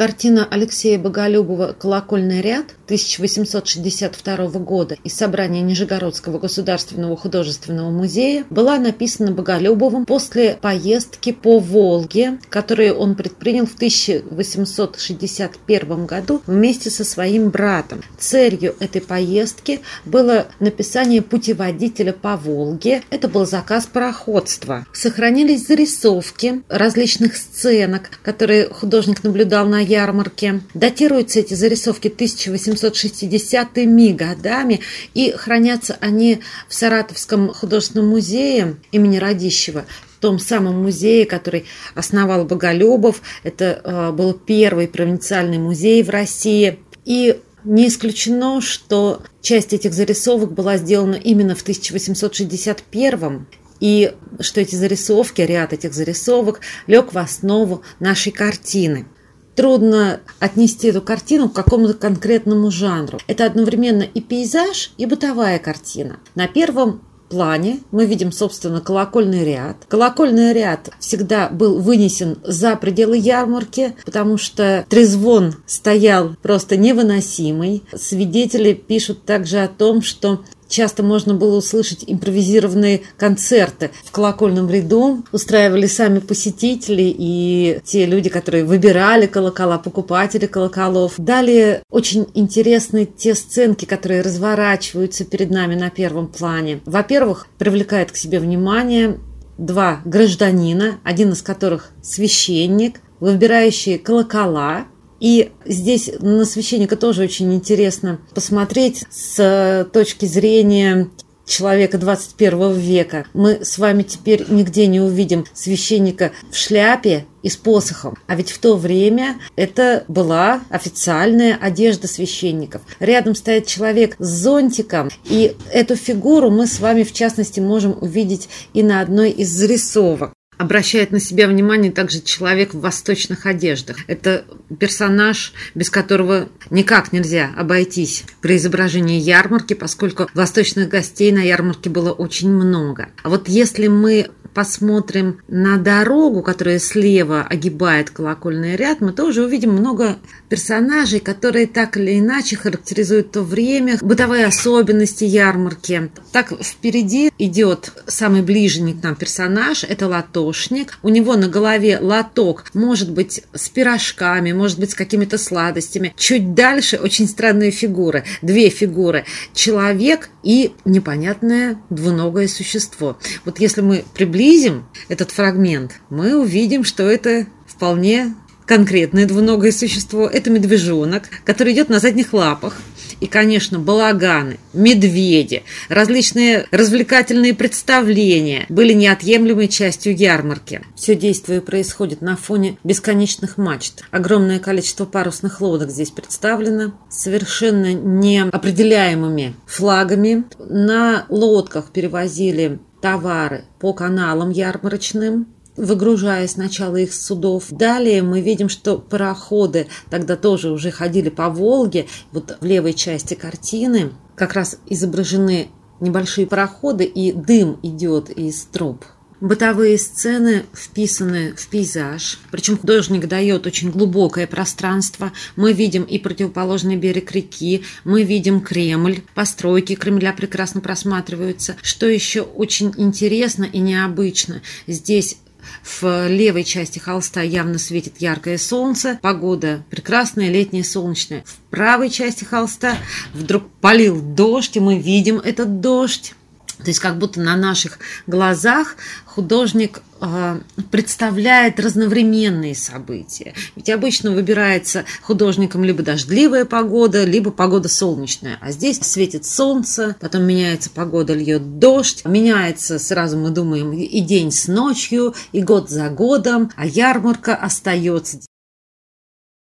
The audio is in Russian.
Картина Алексея Боголюбова «Колокольный ряд» 1862 года из собрания Нижегородского государственного художественного музея была написана Боголюбовым после поездки по Волге, которую он предпринял в 1861 году вместе со своим братом. Целью этой поездки было написание путеводителя по Волге. Это был заказ пароходства. Сохранились зарисовки различных сценок, которые художник наблюдал на ярмарке. Датируются эти зарисовки 1860-ми годами и хранятся они в Саратовском художественном музее имени Радищева том самом музее, который основал Боголюбов. Это э, был первый провинциальный музей в России. И не исключено, что часть этих зарисовок была сделана именно в 1861 и что эти зарисовки, ряд этих зарисовок лег в основу нашей картины трудно отнести эту картину к какому-то конкретному жанру. Это одновременно и пейзаж, и бытовая картина. На первом плане мы видим, собственно, колокольный ряд. Колокольный ряд всегда был вынесен за пределы ярмарки, потому что трезвон стоял просто невыносимый. Свидетели пишут также о том, что Часто можно было услышать импровизированные концерты в колокольном ряду. Устраивали сами посетители и те люди, которые выбирали колокола, покупатели колоколов. Далее очень интересны те сценки, которые разворачиваются перед нами на первом плане. Во-первых, привлекает к себе внимание два гражданина, один из которых священник, выбирающие колокола, и здесь на священника тоже очень интересно посмотреть с точки зрения человека 21 века. Мы с вами теперь нигде не увидим священника в шляпе и с посохом. А ведь в то время это была официальная одежда священников. Рядом стоит человек с зонтиком, и эту фигуру мы с вами, в частности, можем увидеть и на одной из зарисовок обращает на себя внимание также человек в восточных одеждах. Это персонаж, без которого никак нельзя обойтись при изображении ярмарки, поскольку восточных гостей на ярмарке было очень много. А вот если мы посмотрим на дорогу, которая слева огибает колокольный ряд, мы тоже увидим много персонажей, которые так или иначе характеризуют то время, бытовые особенности ярмарки. Так впереди идет самый ближний к нам персонаж, это латошник. У него на голове лоток, может быть, с пирожками, может быть, с какими-то сладостями. Чуть дальше очень странные фигуры, две фигуры. Человек и непонятное двуногое существо. Вот если мы приблизим этот фрагмент, мы увидим, что это вполне конкретное двуногое существо. Это медвежонок, который идет на задних лапах. И, конечно, балаганы, медведи, различные развлекательные представления были неотъемлемой частью ярмарки. Все действие происходит на фоне бесконечных мачт. Огромное количество парусных лодок здесь представлено, совершенно неопределяемыми флагами. На лодках перевозили товары по каналам ярмарочным, выгружая сначала их с судов. Далее мы видим, что пароходы тогда тоже уже ходили по Волге. Вот в левой части картины как раз изображены небольшие пароходы, и дым идет из труб. Бытовые сцены вписаны в пейзаж, причем художник дает очень глубокое пространство. Мы видим и противоположный берег реки, мы видим Кремль, постройки Кремля прекрасно просматриваются. Что еще очень интересно и необычно, здесь в левой части холста явно светит яркое солнце, погода прекрасная, летняя, солнечная. В правой части холста вдруг полил дождь, и мы видим этот дождь. То есть как будто на наших глазах художник э, представляет разновременные события. Ведь обычно выбирается художником либо дождливая погода, либо погода солнечная. А здесь светит солнце, потом меняется погода, льет дождь, меняется, сразу мы думаем, и день с ночью, и год за годом, а ярмарка остается